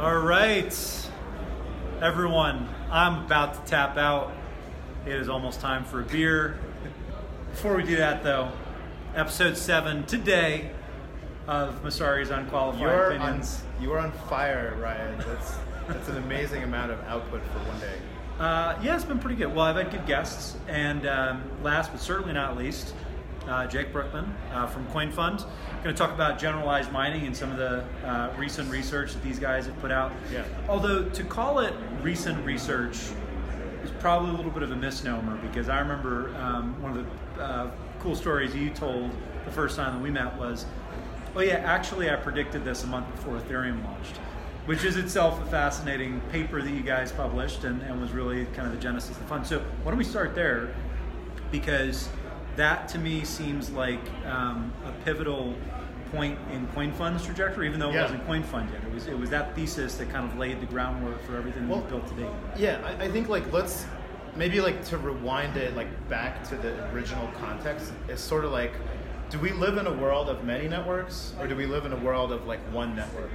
All right, everyone, I'm about to tap out. It is almost time for a beer. Before we do that, though, episode seven today of Messari's Unqualified You're on, Opinions. you are on fire, Ryan. That's that's an amazing amount of output for one day. Uh, yeah, it's been pretty good. Well, I've had good guests, and um, last but certainly not least, uh, Jake Brukhman uh, from CoinFund. Going to talk about generalized mining and some of the uh, recent research that these guys have put out. Yeah. Although to call it recent research is probably a little bit of a misnomer because I remember um, one of the uh, cool stories you told the first time that we met was, oh yeah, actually I predicted this a month before Ethereum launched which is itself a fascinating paper that you guys published and, and, was really kind of the genesis of the fund. So why don't we start there? Because that to me seems like um, a pivotal point in CoinFund's trajectory, even though it Yeah. wasn't CoinFund yet. It was it was that thesis that kind of laid the groundwork for everything Well, we've built today. Yeah, I, I think like let's maybe like to rewind it like back to the original context. It's sort of like, do we live in a world of many networks or do we live in a world of like one network?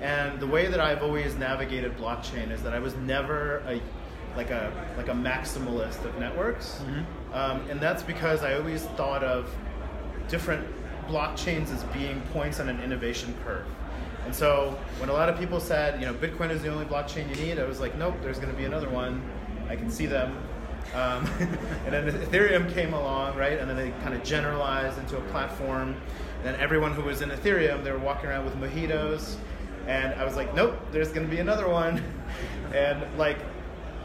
And the way that I've always navigated blockchain is that I was never a like a like a maximalist of networks, um, and that's because I always thought of different blockchains as being points on an innovation curve. And so when a lot of people said, you know, Bitcoin is the only blockchain you need, I was like, nope, there's going to be another one. I can see them. Um, and then Ethereum came along, right? And then they kind of generalized into a platform. And then everyone who was in Ethereum, they were walking around with mojitos. And I was like, nope, there's going to be another one. And like,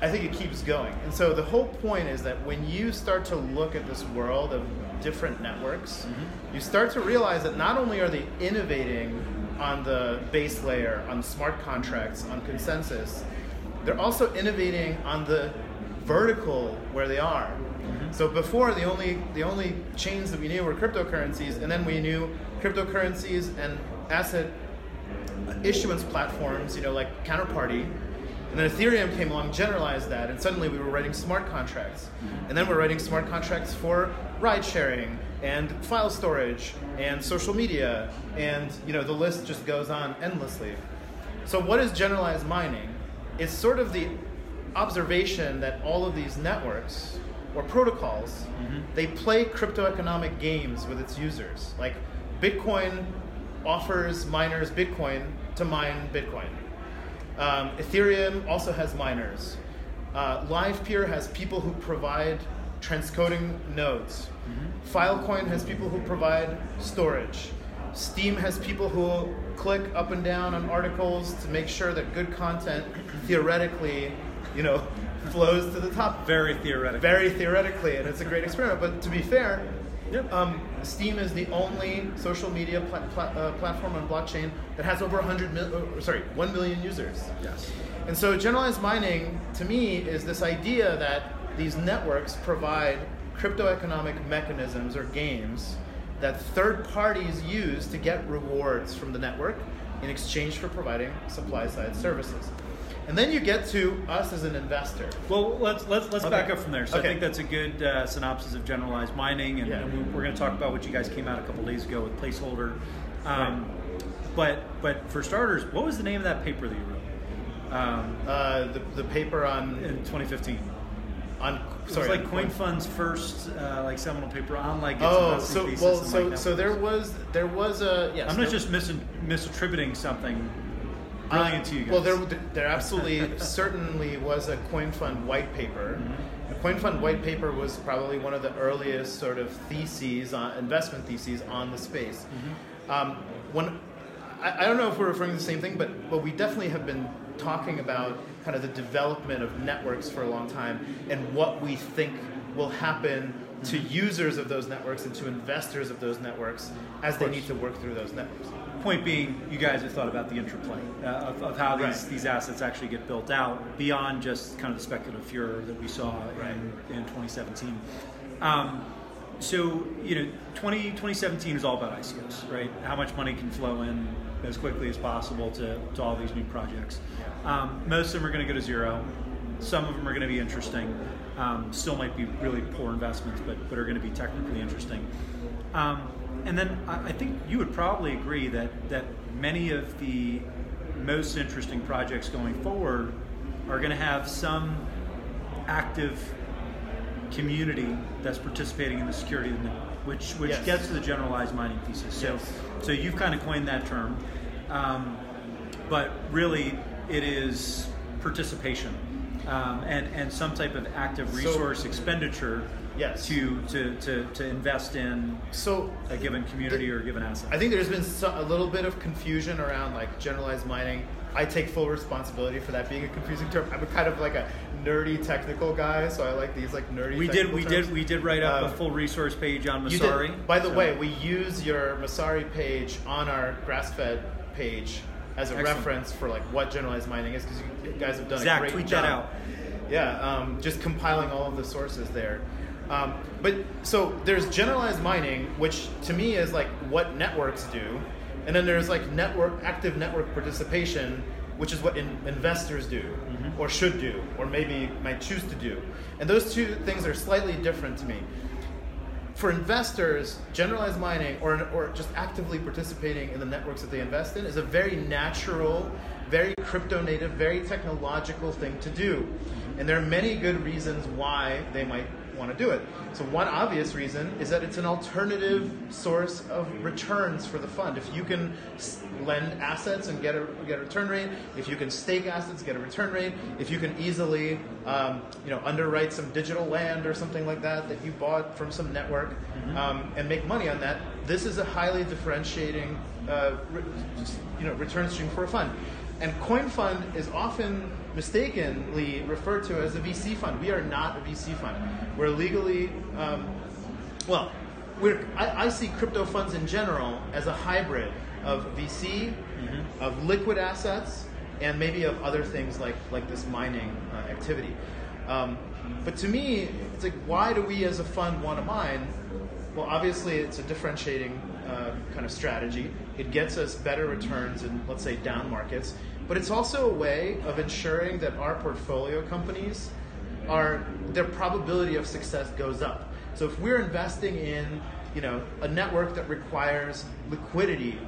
I think it keeps going. And so the whole point is that when you start to look at this world of different networks, mm-hmm. you start to realize that not only are they innovating on the base layer, on smart contracts, on consensus, they're also innovating on the vertical where they are. Mm-hmm. So before the only the only chains that we knew were cryptocurrencies, and then we knew cryptocurrencies and asset issuance platforms, you know, like Counterparty. And then Ethereum came along, generalized that, and suddenly we were writing smart contracts. Mm-hmm. And then we're writing smart contracts for ride sharing and file storage and social media, and you know the list just goes on endlessly. So what is generalized mining? It's sort of the observation that all of these networks or protocols mm-hmm. they play crypto economic games with its users. Like Bitcoin offers miners Bitcoin to mine Bitcoin. Um, Ethereum also has miners. Uh, LivePeer has people who provide transcoding nodes. Filecoin has people who provide storage. Steem has people who click up and down on articles to make sure that good content theoretically, you know, flows to the top. Very theoretical. Very theoretically, and it's a great experiment. But to be fair, Yep. um, Steem is the only social media pla- pla- uh, platform on blockchain that has over 100 mil- uh, sorry, 1 million users. yes. And so generalized mining, to me, is this idea that these networks provide crypto economic mechanisms or games that third parties use to get rewards from the network in exchange for providing supply side services. And then you get to us as an investor. Well, let's let's let's Okay. back up from there. So I think that's a good uh, synopsis of generalized mining, and, Yeah. and we, we're going to talk about what you guys came out a couple days ago with placeholder. Um, But but for starters, what was the name of that paper that you wrote um, Uh, the, the paper on in 2015? on It sorry was like Coin Fund's first uh, like seminal paper on like its Oh, so well, so like, so there was there was a yes. I'm not just mis- misattributing something brilliant to you guys. Well, there, there absolutely certainly was a coin fund white paper. Mm-hmm. The coin fund white paper was probably one of the earliest sort of theses, on, investment theses on the space. Mm-hmm. Um, when I, I don't know if we're referring to the same thing, but but we definitely have been talking about kind of the development of networks for a long time and what we think will happen to users of those networks and to investors of those networks as they need to work through those networks. Point being, you guys have thought about the interplay uh, of, of how these, Right. these assets actually get built out beyond just kind of the speculative furor that we saw Right. in, in 2017. Um, so, you know, 20, 2017 is all about ICOs, right? How much money can flow in as quickly as possible to, to all these new projects. Um, most of them are going to go to zero. Some of them are going to be interesting. Um, still might be really poor investments, but, but are going to be technically interesting. Um, and then I, I think you would probably agree that, that many of the most interesting projects going forward are going to have some active community that's participating in the security of the network, which which Yes. gets to the generalized mining thesis. So, Yes. so you've kind of coined that term, um, but really it is participation um, and and some type of active So- resource expenditure Yes. to, to to to invest in So a given community or a given asset. I think there's been so, a little bit of confusion around like generalized mining. I take full responsibility for that being a confusing term. I'm a kind of like a nerdy technical guy, so I like these like nerdy. we did we terms. did we did write up Um, a full resource page on Messari. did. By the so- way, we use your Messari page on our grass-fed page as a Excellent. reference for like what generalized mining is because you guys have done Zach, a great tweet job. that out. Yeah, um, just compiling all of the sources there. Um, but so there's generalized mining, which to me is like what networks do, and then there's like network active network participation, which is what in, investors do, or should do, or maybe might choose to do. And those two things are slightly different to me for investors, generalized mining or, or just actively participating in the networks that they invest in is a very natural, very crypto native, very technological thing to do. And there are many good reasons why they might want to do it. So, one obvious reason is that it's an alternative source of returns for the fund. If you can lend assets and get a, get a return rate, if you can stake assets, get a return rate, if you can easily um, you know, underwrite some digital land or something like that that you bought from some network um, and make money on that, this is a highly differentiating uh, re- you know, return stream for a fund. And Coin Fund is often mistakenly referred to as a VC fund. We are not a VC fund. We're legally, um, well, we're, I, I see crypto funds in general as a hybrid of VC, of liquid assets, and maybe of other things like, like this mining uh, activity. Um, but to me, it's like, why do we as a fund want to mine? Well, obviously, it's a differentiating uh, kind of strategy. It gets us better returns in, let's say, down markets. But it's also a way of ensuring that our portfolio companies are their probability of success goes up. So if we're investing in, you know, a network that requires liquidity,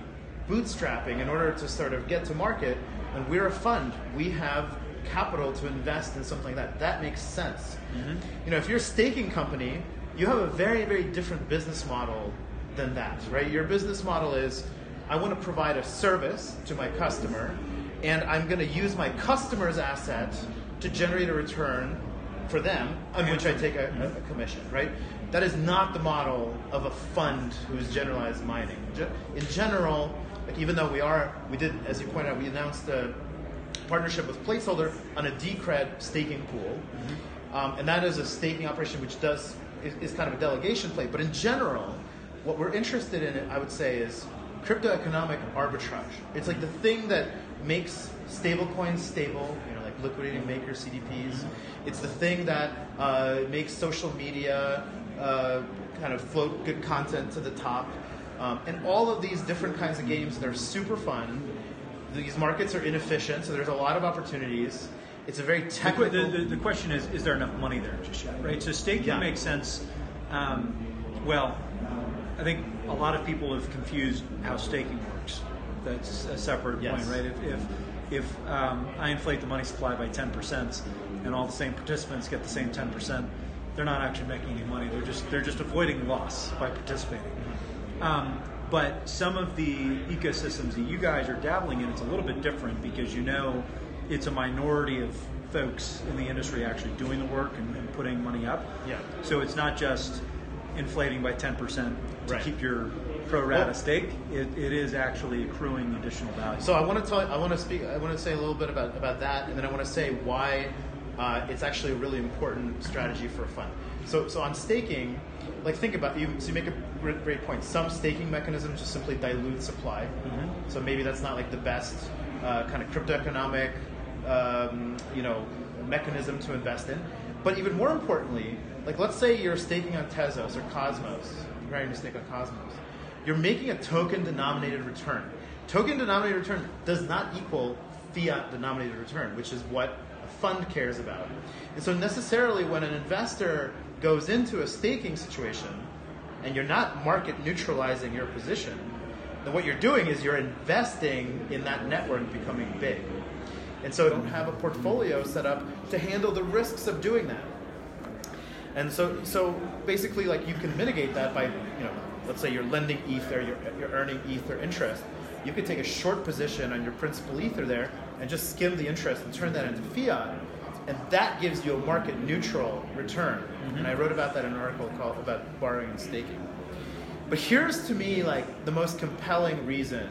bootstrapping in order to sort of get to market, and we're a fund, we have capital to invest in something like that. That makes sense. Mm-hmm. You know, if you're a staking company, you have a very, very different business model than that, right? Your business model is I want to provide a service to my customer, and I'm going to use my customer's asset to generate a return for them, on which I take a, a- a commission, right? That is not the model of a fund who's generalized mining. In general, like even though we are, we did, as you pointed out, we announced a partnership with Placeholder on a Decred staking pool, um, and that is a staking operation which does is, is kind of a delegation play. But in general, what we're interested in, I would say, is crypto economic arbitrage. It's like the thing that makes stablecoins stable, you know, like liquidating maker CDPs. It's the thing that uh, makes social media uh, kind of float good content to the top. Um, and all of these different kinds of games, they're super fun. These markets are inefficient, so there's a lot of opportunities. It's a very technical. the, the, the question is, is there enough money there just yet, right? So staking Yeah. makes sense. Um, well, I think a lot of people have confused how staking works. That's a separate Yes. point, right? If, if, if um, I inflate the money supply by 10% and all the same participants get the same 10%, they're not actually making any money. They're just, they're just avoiding loss by participating. Um, but some of the ecosystems that you guys are dabbling in, it's a little bit different because you know it's a minority of folks in the industry actually doing the work and, and putting money up. Yeah. So it's not just inflating by 10% to Right. keep your pro rata Well- stake. It, it is actually accruing additional value. So I want to tell. I want to speak. I want to say a little bit about, about that, and then I want to say why uh, it's actually a really important strategy for a fund. So so on staking, like think about you. So you make a great, great point. Some staking mechanisms just simply dilute supply. So maybe that's not like the best uh, kind of crypto economic, um, you know, mechanism to invest in. But even more importantly, like let's say you're staking on Tezos or Cosmos. You're trying to stake on Cosmos you're making a token denominated return. Token denominated return does not equal fiat denominated return, which is what a fund cares about. And so necessarily when an investor goes into a staking situation and you're not market neutralizing your position, then what you're doing is you're investing in that network becoming big. And so don't have a portfolio set up to handle the risks of doing that. And so, so basically, like you can mitigate that by, you know, let's say you're lending ether, you're, you're earning ether interest. You could take a short position on your principal ether there and just skim the interest and turn that into fiat, and that gives you a market neutral return. Mm-hmm. And I wrote about that in an article called about borrowing and staking. But here's to me like the most compelling reason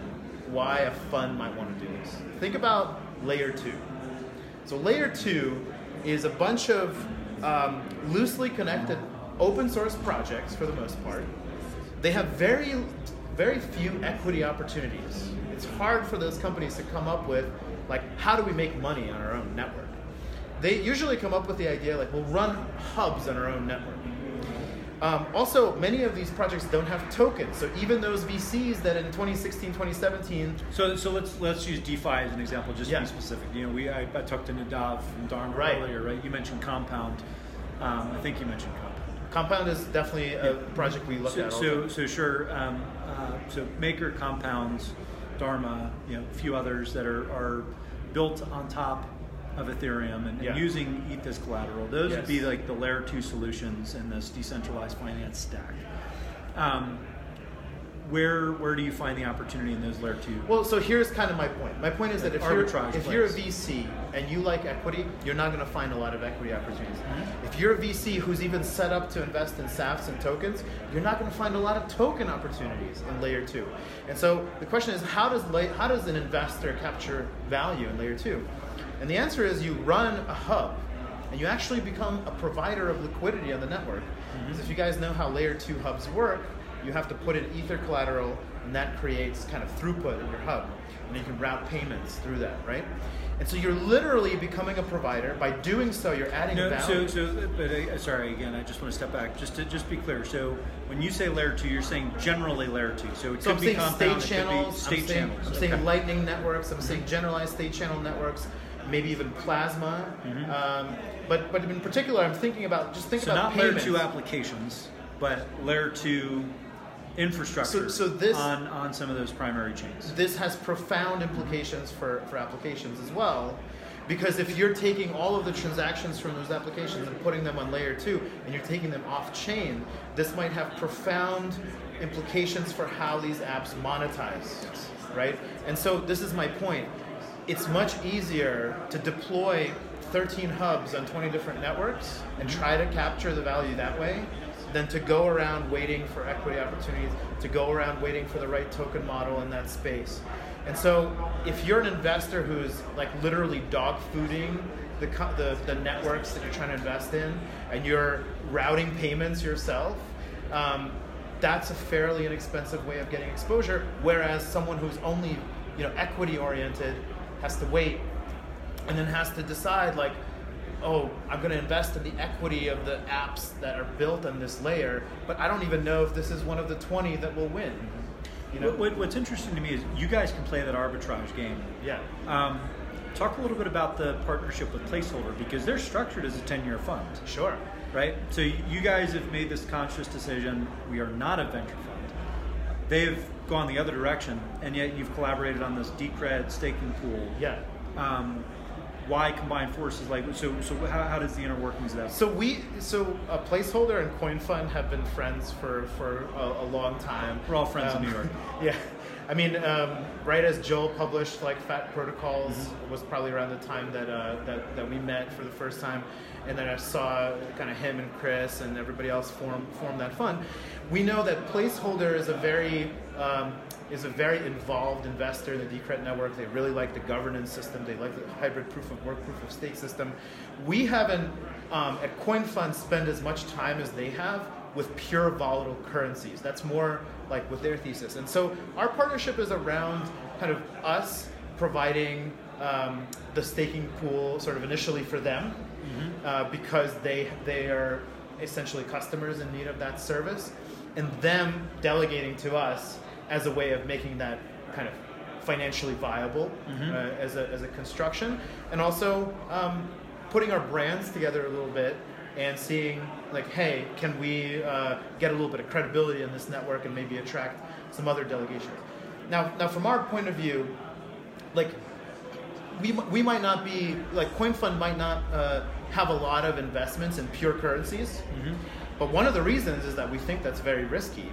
why a fund might want to do this. Think about layer two. So layer two is a bunch of um, loosely connected open source projects for the most part. They have very, very few equity opportunities. It's hard for those companies to come up with like how do we make money on our own network. They usually come up with the idea like we'll run hubs on our own network. Um, also, many of these projects don't have tokens. So even those VCs that in 2016, 2017. So, so let's let's use DeFi as an example, just Yeah. to be specific. You know, we I, I talked to Nadav from Dharma Right. earlier, right? You mentioned Compound. Um, I think you mentioned Compound. Compound is definitely a Yeah. project we look so, at. so, so sure. Um, uh, so Maker, Compounds, Dharma, you know, a few others that are, are built on top of Ethereum and, and Yeah. using ETH as collateral. Those would be like the layer two solutions in this decentralized finance stack. Um, where where do you find the opportunity in those layer two? Well, so here's kind of my point. My point is that if you're if you're a. VC and you like equity, you're not going to find a lot of equity opportunities. Mm-hmm. If you're a VC who's even set up to invest in SAFs and tokens, you're not going to find a lot of token opportunities in layer two. And so the question is, how does how does an investor capture value in layer two? And the answer is you run a hub and you actually become a provider of liquidity on the network. Because if you guys know how layer two hubs work, you have to put in ether collateral, and that creates kind of throughput in your hub, and you can route payments through that, right? And so you're literally becoming a provider. By doing so, you're adding No, value. so, so, but uh, sorry again. I just want to step back, just to just be clear. So, when you say layer two, you're saying generally layer two. So it So could I'm be saying compound, state it could be channels. state I'm saying, channels. I'm saying Okay. lightning networks. I'm saying generalized state channel networks. Maybe even plasma. Mm-hmm. Um, but but in particular, I'm thinking about just think So about not layer two applications, but layer two infrastructure So- so this- on on some of those primary chains. this has profound implications for, for applications as well. Because if you're taking all of the transactions from those applications and putting them on layer two and you're taking them off chain, this might have profound implications for how these apps monetize. Right? And so this is my point. It's much easier to deploy 13 hubs on 20 different networks and try to capture the value that way than to go around waiting for equity opportunities, to go around waiting for the right token model in that space. And so, if you're an investor who's like literally dog fooding the, the, the networks that you're trying to invest in, and you're routing payments yourself, um, that's a fairly inexpensive way of getting exposure. Whereas someone who's only you know equity oriented has to wait and then has to decide like oh i'm going to invest in the equity of the apps that are built on this layer but i don't even know if this is one of the 20 that will win you know What, what, what's interesting to me is you guys can play that arbitrage game. yeah Um, talk a little bit about the partnership with Placeholder because they're structured as a 10 year fund, sure right? So you guys have made this conscious decision. We are not a venture fund. They've gone the other direction, and yet you've collaborated on this Decred staking pool. yeah Um, why combine forces? Like, so, so how, how does the inner workings of that? So we, so a placeholder and Coin Fund have been friends for for a, a long time. We're all friends in New York. Yeah, I mean, um, right as Joel published like Fat Protocols Mm-hmm. was probably around the time that uh, that that we met for the first time, and then I saw kind of him and Chris and everybody else form form that fund. We know that placeholder is a very um, is a very involved investor in the Decred network. They really like the governance system. They like the hybrid proof of work, proof of stake system. We haven't um, at Coin Fund spend as much time as they have with pure volatile currencies. That's more like with their thesis. And so our partnership is around kind of us providing um, the staking pool sort of initially for them uh, because they they are essentially customers in need of that service, and them delegating to us as a way of making that kind of financially viable uh, as, a, as a construction, and also um, putting our brands together a little bit and seeing like, hey, can we uh, get a little bit of credibility in this network and maybe attract some other delegations? now, now from our point of view, like we, we might not be like CoinFund might not uh, have a lot of investments in pure currencies, Mm-hmm. but one of the reasons is that we think that's very risky.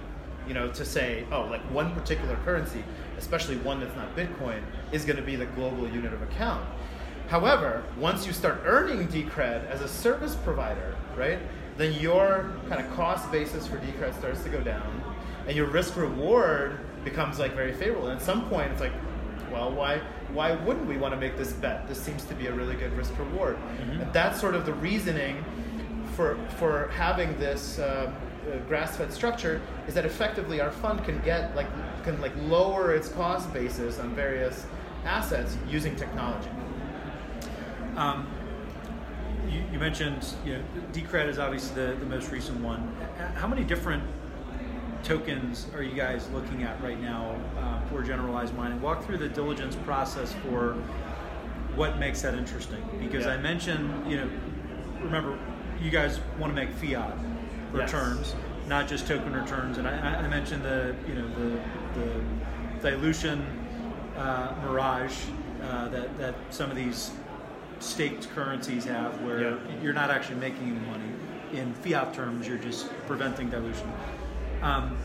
You know, to say, oh, like one particular currency, especially one that's not Bitcoin, is going to be the global unit of account. However, once you start earning Decred as a service provider, right, then your kind of cost basis for Decred starts to go down, and your risk reward becomes like very favorable. And at some point, it's like, well, why why wouldn't we want to make this bet? This seems to be a really good risk reward. And that's sort of the reasoning for for having this uh, uh, grass-fed structure is that effectively our fund can get like can like lower its cost basis on various assets using technology. Um, you, you mentioned, you know, Decred is obviously the, the most recent one. How many different tokens are you guys looking at right now uh, for generalized mining? Walk through the diligence process for what makes that interesting. Because Yeah. I mentioned, you know, remember, you guys want to make fiat Yes. returns, not just token returns. And I, I- I mentioned the, you know, the, the dilution uh, mirage uh, that, that some of these staked currencies have where Yeah. you're not actually making any money. In fiat terms, you're just preventing dilution. Um,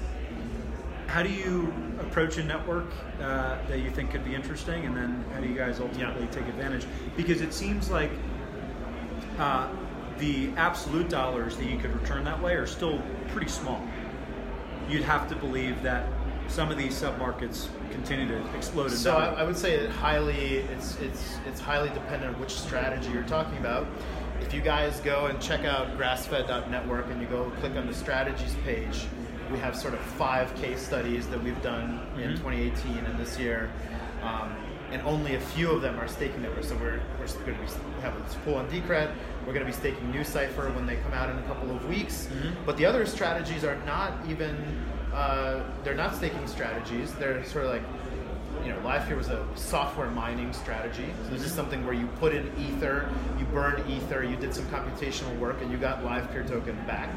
how do you approach a network uh, that you think could be interesting, and then how do you guys ultimately take advantage? Because it seems like uh, the absolute dollars that you could return that way are still pretty small. You'd have to believe that some of these submarkets continue to explode So I. I would say it highly it's it's it's highly dependent on which strategy you're talking about. If you guys go and check out grassfed.network and you go click on the strategies page, we have sort of five case studies that we've done in Mhm. 2018 and this year. Um, and only a few of them are staking networks. So we're, we're going to be have this pool on Decred. We're going to be staking NuCypher when they come out in a couple of weeks. Mhm. But the other strategies are not even uh, they're not staking strategies. They're sort of like you know, LivePeer was a software mining strategy. So this is something where you put in Ether, you burn Ether, you did some computational work, and you got LivePeer token back.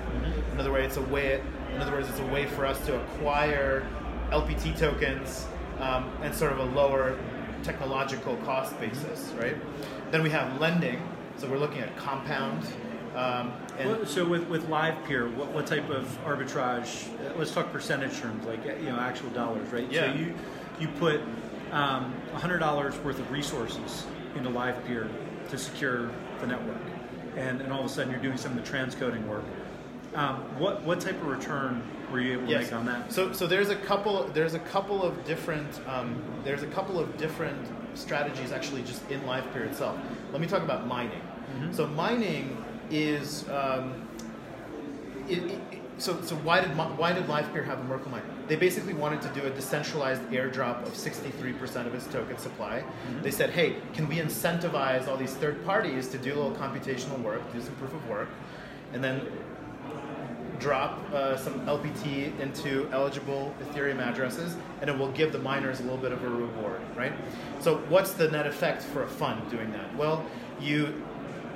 In other words, it's a way. In other words, it's a way for us to acquire LPT tokens um, and sort of a lower technological cost basis, right? Then we have lending. So we're looking at Compound. Um, and Well, so with with live peer, what, what type of arbitrage? uh, Let's talk percentage terms, like uh, you know actual dollars, right? Yeah. So you you put um, hundred dollars worth of resources into Livepeer to secure the network, and and all of a sudden you're doing some of the transcoding work. Um, what what type of return were you able to make on that? So, so there's a couple. There's a couple of different. Um, there's a couple of different strategies actually just in LivePeer itself. Let me talk about mining. Mhm. So mining is. Um, it, it, so, so why did why did LivePeer have a Merkle mine? They basically wanted to do a decentralized airdrop of 63% of its token supply. They said, hey, can we incentivize all these third parties to do a little computational work, do some proof of work, and then drop uh, some LPT into eligible Ethereum addresses, and it will give the miners a little bit of a reward, right? So, what's the net effect for a fund doing that? Well, you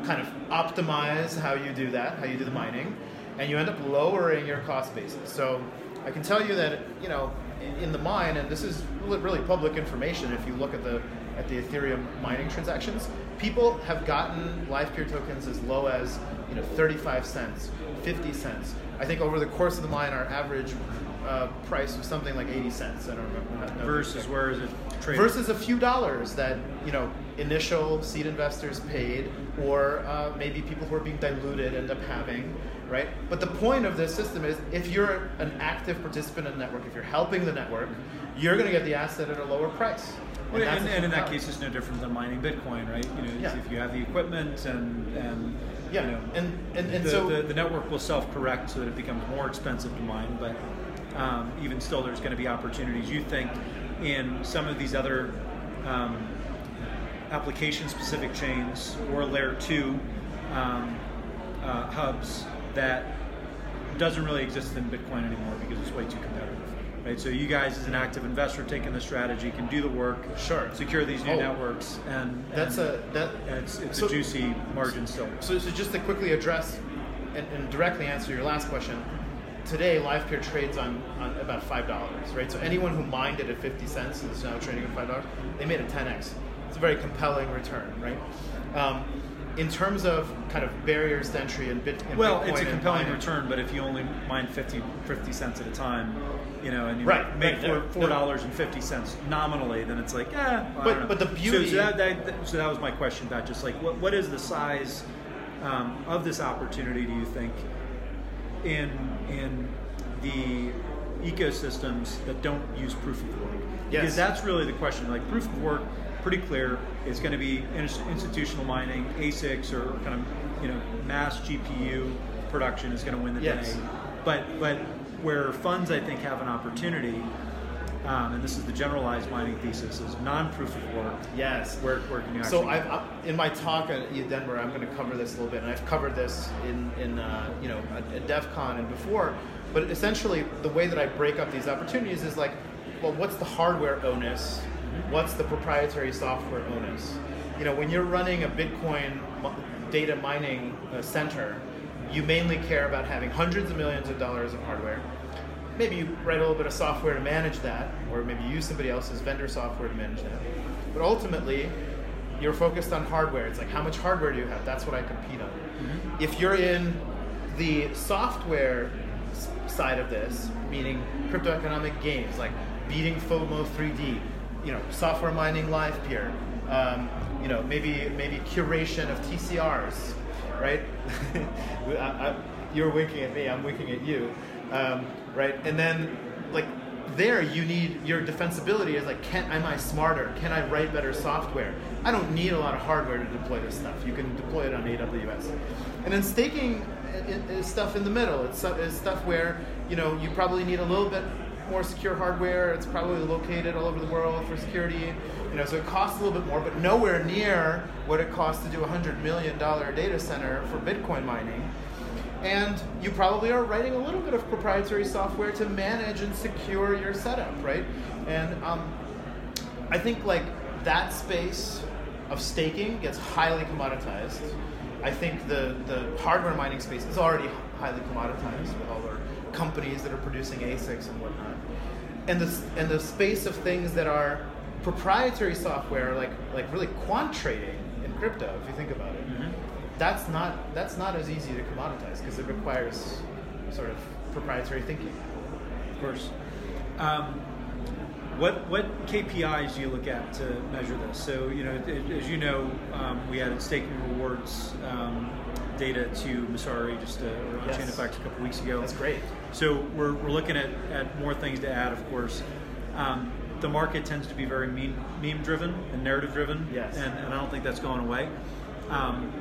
kind of optimize how you do that, how you do the mining, and you end up lowering your cost basis. So, I can tell you that you know in- the mine, and this is really public information. If you look at the at the Ethereum mining transactions, people have gotten LivePeer tokens as low as you know 35 cents, 50 cents. I think over the course of the mine, our average uh, price was something like 80 cents. I don't remember. Versus where is it traded? versus a few dollars that you know initial seed investors paid or uh, maybe people who are being diluted end up having right but the point of this system is if you're an active participant in the network if you're helping the network you're going to get the asset at a lower price that's and, and in that case, it's no different than mining Bitcoin, right? You know, Yeah. if you have the equipment and and yeah you know, and and, and the, so the, the network will self-correct so that it becomes more expensive to mine, but um, even still, there's going to be opportunities. You think in some of these other um, application-specific chains or layer two um, uh, hubs that doesn't really exist in Bitcoin anymore because it's way too competitive. Right, so you guys, as an active investor, taking the strategy, can do the work, Sure. secure these new Oh. networks, and that's and, a that and it's, it's so- a juicy margin still. So, so just to quickly address and, and directly answer your last question, today LivePeer trades on, on about five dollars, right? So anyone who mined it at fifty cents and is now trading at five dollars, they made a ten x. It's a very compelling return, right? Um, in terms of kind of barriers to entry and bit. And well, Bitcoin it's a compelling mining- return, but if you only mine 50, 50 cents at a time, you know, and you Right, make right, four dollars and fifty cents nominally, then it's like, yeah. But- but the beauty- So, so, that, that, so that was my question about just like what what is the size um, of this opportunity? Do you think in in the ecosystems that don't use proof of work? Yes. Because that's really the question. Like proof of work, pretty clear. It's going to be institutional mining, ASICs, or kind of you know mass GPU production is going to win the Yes. day. But but where funds I think have an opportunity, um, and this is the generalized mining thesis, is non-proof of work. Yes. Where, where can you So? I've, I- in my talk at Denver, I'm going to cover this a little bit, and I've covered this in, in uh, you know at, at Devcon and before. But essentially, the way that I break up these opportunities is like, well, what's the hardware onus? What's the proprietary software onus? You know, when you're running a Bitcoin data mining uh, center, you mainly care about having hundreds of millions of dollars of hardware. Maybe you write a little bit of software to manage that, or maybe you use somebody else's vendor software to manage that. But ultimately, you're focused on hardware. It's like, how much hardware do you have? That's what I compete on. If you're in the software side of this, meaning crypto economic games like beating FOMO 3D, you know, software mining Livepeer, um, you know, maybe maybe curation of TCRs, right? I, I, you're winking at me. I'm winking at you, um, right? And then like there you need your defensibility is like can am I smarter? Can I write better software? I don't need a lot of hardware to deploy this stuff. You can deploy it on AWS. And then staking is stuff in the middle. It's, stuff where you know you probably need a little bit more secure hardware. It's probably located all over the world for security. You know, so it costs a little bit more, but nowhere near what it costs to do a hundred million dollar data center for Bitcoin mining. And you probably are writing a little bit of proprietary software to manage and secure your setup, right? And um, I think like that space of staking gets highly commoditized. I think the, the hardware mining space is already highly commoditized with all our companies that are producing ASICs and whatnot. And the, and the space of things that are proprietary software, like, like really quant trading in crypto, if you think about it, that's not that's not as easy to commoditize because it requires sort of proprietary thinking. Of course. Um, what what KPIs do you look at to measure this? So you know, as you know, um, we added staking rewards um, data to Messari just uh, or on Yes. Chain Effects a couple weeks ago. That's great. So we're, we're looking at, at more things to add, of course. Um, the market tends to be very meme, meme driven and narrative driven, Yes. and, and I don't think that's going away. Um,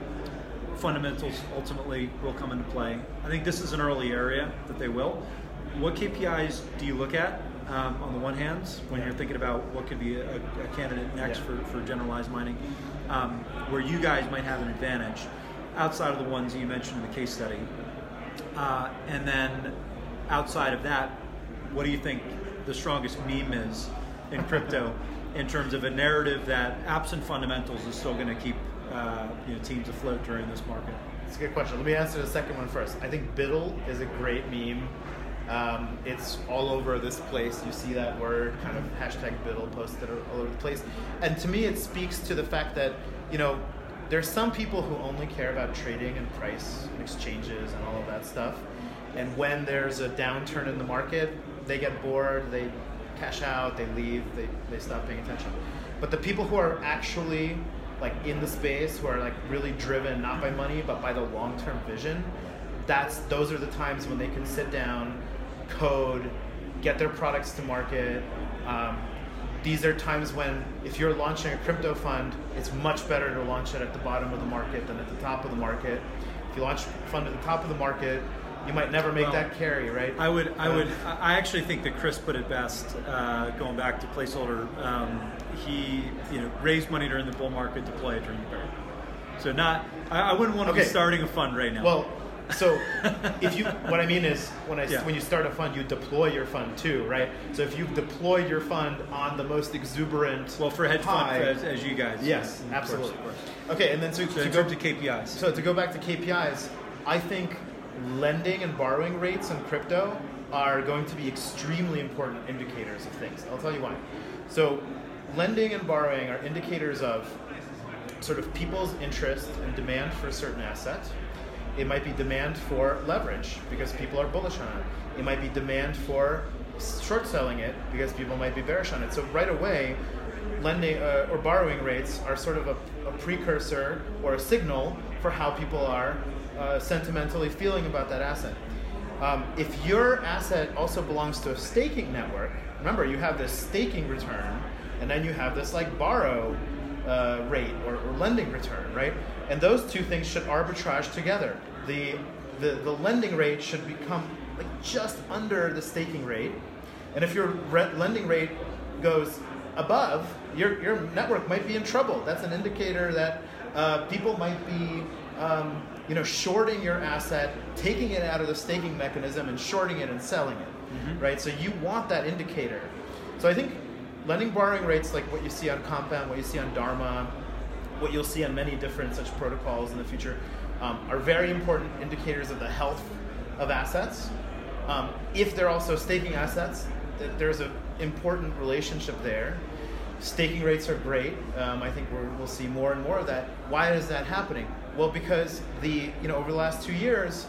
fundamentals ultimately will come into play. I think this is an early area that they will. What KPIs do you look at um, on the one hand when Yeah. you're thinking about what could be a, a candidate next Yeah. for, for generalized mining, um, where you guys might have an advantage outside of the ones you mentioned in the case study? Uh, and then outside of that, what do you think the strongest meme is in crypto in terms of a narrative that absent fundamentals is still going to keep uh, you know, teams afloat during this market? It's a good question. Let me answer the second one first. I think BUIDL is a great meme. Um, it's all over this place. You see that word, kind of hashtag BUIDL posted all over the place. And to me, it speaks to the fact that, you know, there's some people who only care about trading and price and exchanges and all of that stuff. And when there's a downturn in the market, they get bored, they cash out, they leave, they, they stop paying attention. But the people who are actually like in the space, who are like really driven not by money but by the long-term vision, that's those are the times when they can sit down, code, get their products to market. Um, these are times when if you're launching a crypto fund, it's much better to launch it at the bottom of the market than at the top of the market. If you launch a fund at the top of the market, you might never make Well, that carry, right? I would, I Um, would, I actually think that Chris put it best. Uh, going back to placeholder, um, he, you know, raised money during the bull market, to play during the bear. So not, I, I wouldn't want to be starting a fund right now. Well, so if you, what I mean is, when I Yeah. when you start a fund, you deploy your fund too, right? So if you've deployed your fund on the most exuberant, well, for hedge high, funds as, as you guys, yes, absolutely. of course. Okay, and then so, So to go of KPIs, So to go back to KPIs, I think lending and borrowing rates in crypto are going to be extremely important indicators of things. I'll tell you why. So, lending and borrowing are indicators of sort of people's interest and demand for a certain asset. It might be demand for leverage because people are bullish on it. It might be demand for short selling it because people might be bearish on it. So right away, lending uh, or borrowing rates are sort of a, a, precursor or a signal for how people are uh, sentimentally feeling about that asset. Um, if your asset also belongs to a staking network, remember you have this staking return, and then you have this like borrow uh, rate or, or, lending return, right? And those two things should arbitrage together. The, the, the lending rate should become like just under the staking rate. And if your re- lending rate goes above, your, your network might be in trouble. That's an indicator that uh, people might be um, you know, shorting your asset, taking it out of the staking mechanism and shorting it and selling it, mm-hmm. right? So you want that indicator. So I think lending borrowing rates like what you see on Compound, what you see on Dharma, what you'll see on many different such protocols in the future, um, are very important indicators of the health of assets. Um, if they're also staking assets, there's an important relationship there. Staking rates are great. Um, I think we will see more and more of that. Why is that happening? Well, because the you know over the last two years,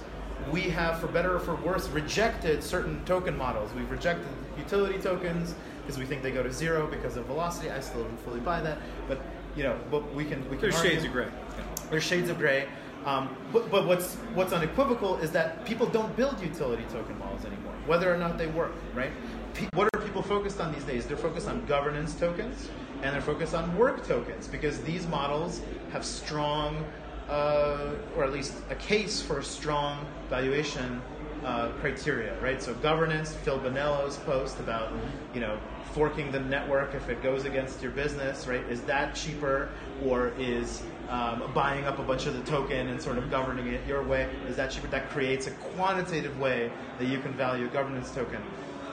we have, for better or for worse, rejected certain token models. We've rejected utility tokens because we think they go to zero because of velocity. I still don't fully buy that, but you know, but we can we can. There's argue. shades of gray. There's shades of gray. Um, but, but what's what's unequivocal is that people don't build utility token models anymore, whether or not they work. Right? P- what are people focused on these days? They're focused on governance tokens and they're focused on work tokens because these models have strong, uh, or at least a case for a strong valuation uh, criteria, right? So governance, Phil Bonello's post about, you know, forking the network if it goes against your business, right? Is that cheaper, or is um, buying up a bunch of the token and sort of governing it your way? Is that cheaper? That creates a quantitative way that you can value a governance token.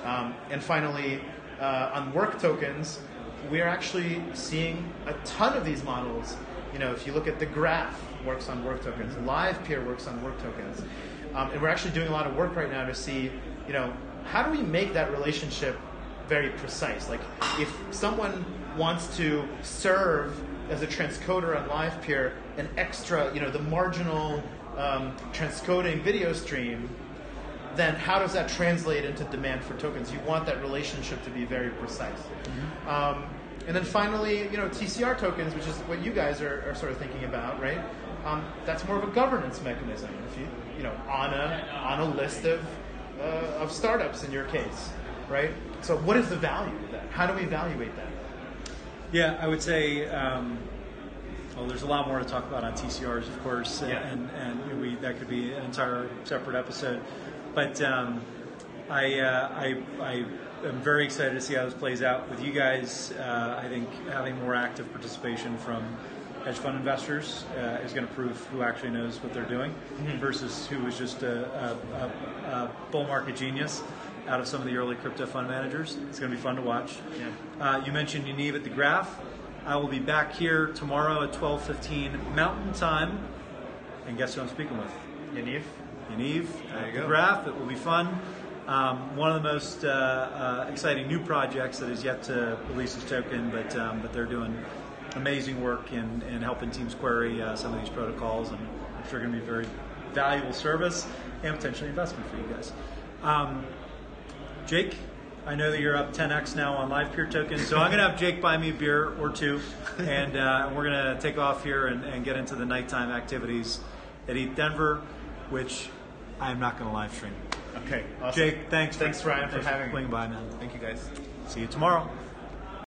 Um, and finally, uh, on work tokens, we're actually seeing a ton of these models. You know, if you look at the graph, works on work tokens. Livepeer works on work tokens. Um, and we're actually doing a lot of work right now to see, you know, how do we make that relationship very precise? Like, if someone wants to serve as a transcoder on Livepeer an extra, you know, the marginal um, transcoding video stream, then how does that translate into demand for tokens? You want that relationship to be very precise. Mm-hmm. Um, and then finally, you know, TCR tokens, which is what you guys are, are sort of thinking about, right? Um, that's more of a governance mechanism. If you, you know, on a on a list of uh, of startups in your case, right? So, what is the value of that? How do we evaluate that? Yeah, I would say. Um, well, there's a lot more to talk about on TCRs, of course, yeah. and and we that could be an entire separate episode. But um, I, uh, I I am very excited to see how this plays out with you guys. Uh, I think having more active participation from hedge fund investors uh, is going to prove who actually knows what they're doing mm-hmm. versus who is just a, a, a, a, bull market genius out of some of the early crypto fund managers. It's going to be fun to watch. Yeah. Uh, you mentioned Yaniv at the Graph. I will be back here tomorrow at 12:15 Mountain Time. And guess who I'm speaking with? Yaniv. Yaniv at the Graph. It will be fun. Um, one of the most uh, uh, exciting new projects that is yet to release its token, but um, but they're doing amazing work in, in helping teams query uh, some of these protocols, and I'm sure going to be a very valuable service and potentially investment for you guys. Um, Jake, I know that you're up 10x now on Livepeer tokens, so I'm going to have Jake buy me a beer or two, and uh, we're going to take off here and, and, get into the nighttime activities at ETH Denver, which I am not going to live stream. Okay, awesome. Jake, thanks. Thanks, for, Ryan, for having me. by, man. Thank you, guys. See you tomorrow.